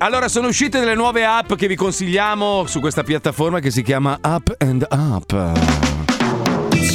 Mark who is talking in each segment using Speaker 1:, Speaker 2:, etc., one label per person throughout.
Speaker 1: Allora, sono uscite delle nuove app che vi consigliamo su questa piattaforma che si chiama Up and Up.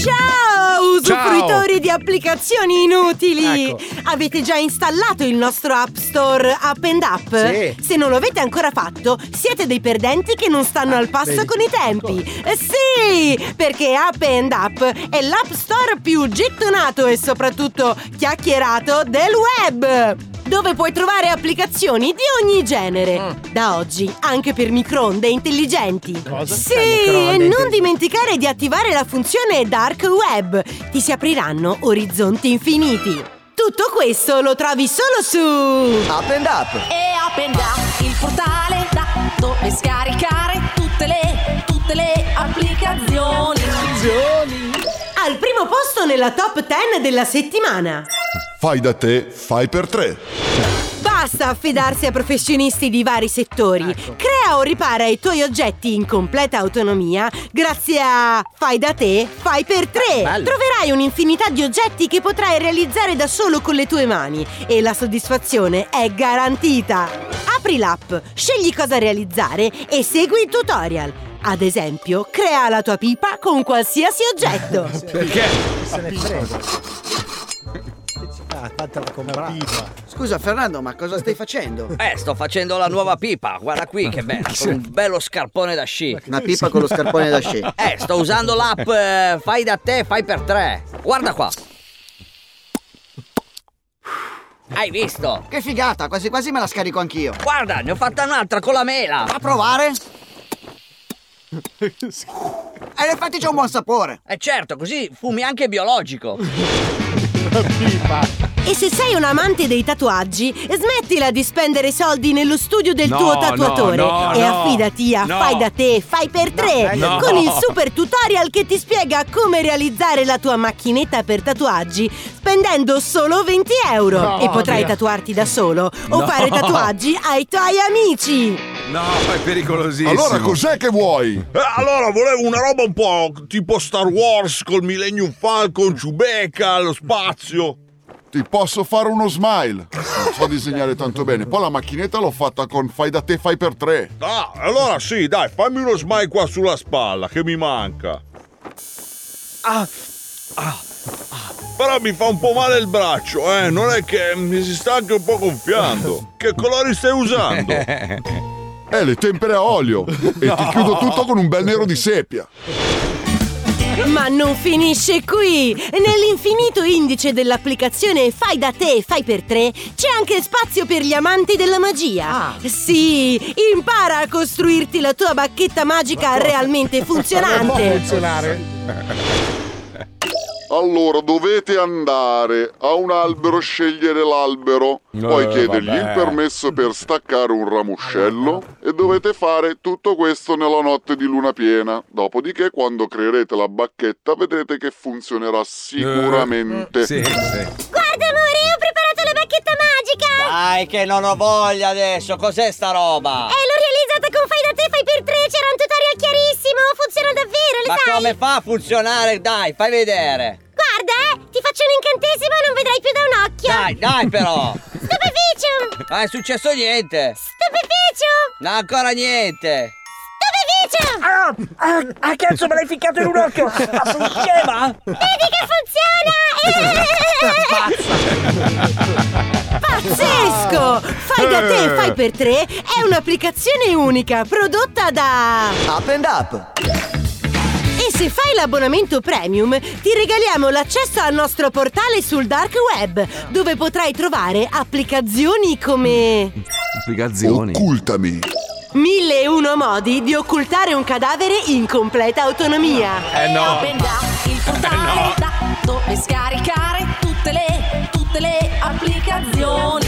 Speaker 2: Ciao, usufruitori di applicazioni inutili!
Speaker 3: Ecco.
Speaker 2: Avete già installato il nostro App Store Up and Up?
Speaker 3: Sì.
Speaker 2: Se non lo avete ancora fatto, siete dei perdenti che non stanno al passo
Speaker 3: vedi.
Speaker 2: con i tempi. Eh, Sì, perché Up and Up è l'App Store più gettonato e soprattutto chiacchierato del web. Dove puoi trovare applicazioni di ogni genere. Da oggi anche per microonde intelligenti.
Speaker 3: Cosa?
Speaker 2: Sì,
Speaker 3: Microonde
Speaker 2: e non dimenticare di attivare la funzione Dark Web. Ti si apriranno orizzonti infiniti. Tutto questo lo trovi solo su
Speaker 4: Up and up.
Speaker 5: E Open Up, il portale da dove scaricare tutte le, tutte le applicazioni.
Speaker 2: al primo posto nella top 10 della settimana.
Speaker 6: Fai da te, fai per tre.
Speaker 2: Basta affidarsi a professionisti di vari settori. Crea o ripara i tuoi oggetti in completa autonomia grazie a Fai da te, fai per tre.
Speaker 3: bello.
Speaker 2: Troverai un'infinità di oggetti che potrai realizzare da solo con le tue mani e la soddisfazione è garantita. Apri l'app, scegli cosa realizzare e segui il tutorial. Ad esempio, crea la tua pipa con qualsiasi oggetto.
Speaker 1: Perché?
Speaker 3: Se ne frega. Fatela come pipa.
Speaker 4: Scusa Fernando, ma cosa stai facendo?
Speaker 7: Eh, sto facendo la nuova pipa, guarda qui che bella, con un bello scarpone da sci.
Speaker 4: Una pipa con lo scarpone da sci.
Speaker 7: Eh, sto usando l'app eh, Fai da te, fai per tre. Guarda qua. Hai visto?
Speaker 4: Che figata, quasi quasi me la scarico anch'io.
Speaker 7: Guarda, ne ho fatta un'altra con la mela.
Speaker 4: A provare? E in effetti c'è un buon sapore.
Speaker 7: Eh certo, così fumi anche biologico.
Speaker 2: E se sei un amante dei tatuaggi, smettila di spendere soldi nello studio del
Speaker 1: No,
Speaker 2: tuo
Speaker 1: no,
Speaker 2: tatuatore
Speaker 1: no,
Speaker 2: e
Speaker 1: no.
Speaker 2: affidati a
Speaker 1: No.
Speaker 2: Fai da te, fai per tre
Speaker 1: no.
Speaker 2: con il super tutorial che ti spiega come realizzare la tua macchinetta per tatuaggi spendendo solo 20 euro
Speaker 3: No,
Speaker 2: e potrai
Speaker 3: via.
Speaker 2: tatuarti da solo o
Speaker 1: No.
Speaker 2: fare tatuaggi ai tuoi amici.
Speaker 1: No, è pericolosissimo.
Speaker 6: Allora cos'è che vuoi?
Speaker 8: Eh, allora volevo una roba un po' tipo Star Wars col Millennium Falcon, Chewbacca, lo spazio.
Speaker 6: Ti posso fare uno smile. Non so disegnare tanto bene. Poi la macchinetta l'ho fatta con fai da te, fai per tre.
Speaker 8: Ah, allora sì, dai, fammi uno smile qua sulla spalla che mi manca.
Speaker 7: Ah,
Speaker 8: Però mi fa un po' male il braccio, eh, non è che mi si sta anche un po' gonfiando. Che colori stai usando?
Speaker 6: Eh, le tempere a olio. E ti chiudo tutto con un bel nero di seppia.
Speaker 2: Ma non finisce qui! Nell'infinito indice dell'applicazione Fai da te, fai per tre c'è anche spazio per gli amanti della magia. Sì, impara a costruirti la tua bacchetta magica realmente
Speaker 3: Non può
Speaker 2: funzionante.
Speaker 3: funzionare.
Speaker 6: Allora, dovete andare a un albero, scegliere l'albero, poi
Speaker 1: Eh,
Speaker 6: chiedergli
Speaker 1: vabbè.
Speaker 6: il permesso per staccare un ramoscello e dovete fare tutto questo nella notte di luna piena. Dopodiché, quando creerete la bacchetta, vedrete che funzionerà sicuramente.
Speaker 1: Eh, Sì, sì.
Speaker 2: Guarda, amore, ho preparato la bacchetta magica!
Speaker 7: dai che non ho voglia adesso, cos'è sta roba?
Speaker 2: E l'ho realizzata con Fai da te, fai per tre, c'era un tutorial chiarissimo, funziona davvero, lo
Speaker 7: Ma
Speaker 2: sai?
Speaker 7: come fa a funzionare? Dai, fai vedere.
Speaker 2: Eh, faccio un incantesimo non vedrai più da un occhio!
Speaker 7: Dai, dai però.
Speaker 2: Stupeficio!
Speaker 7: Non è successo niente.
Speaker 2: Stupeficio!
Speaker 7: No, ancora niente.
Speaker 2: Stupeficio!
Speaker 7: Ah, ah, ah, cazzo, me l'hai ficcato in un occhio. Ma sei scema?
Speaker 2: Vedi che funziona! Pazzesco! Fai da te, fai per tre è un'applicazione unica prodotta da...
Speaker 4: Up and up.
Speaker 2: Se fai l'abbonamento premium, ti regaliamo l'accesso al nostro portale sul dark web, dove potrai trovare applicazioni come...
Speaker 1: Applicazioni.
Speaker 6: Occultami.
Speaker 2: Mille e uno modi di occultare un cadavere in completa autonomia.
Speaker 1: Eh no.
Speaker 5: Il portale da dove scaricare tutte le, tutte le applicazioni.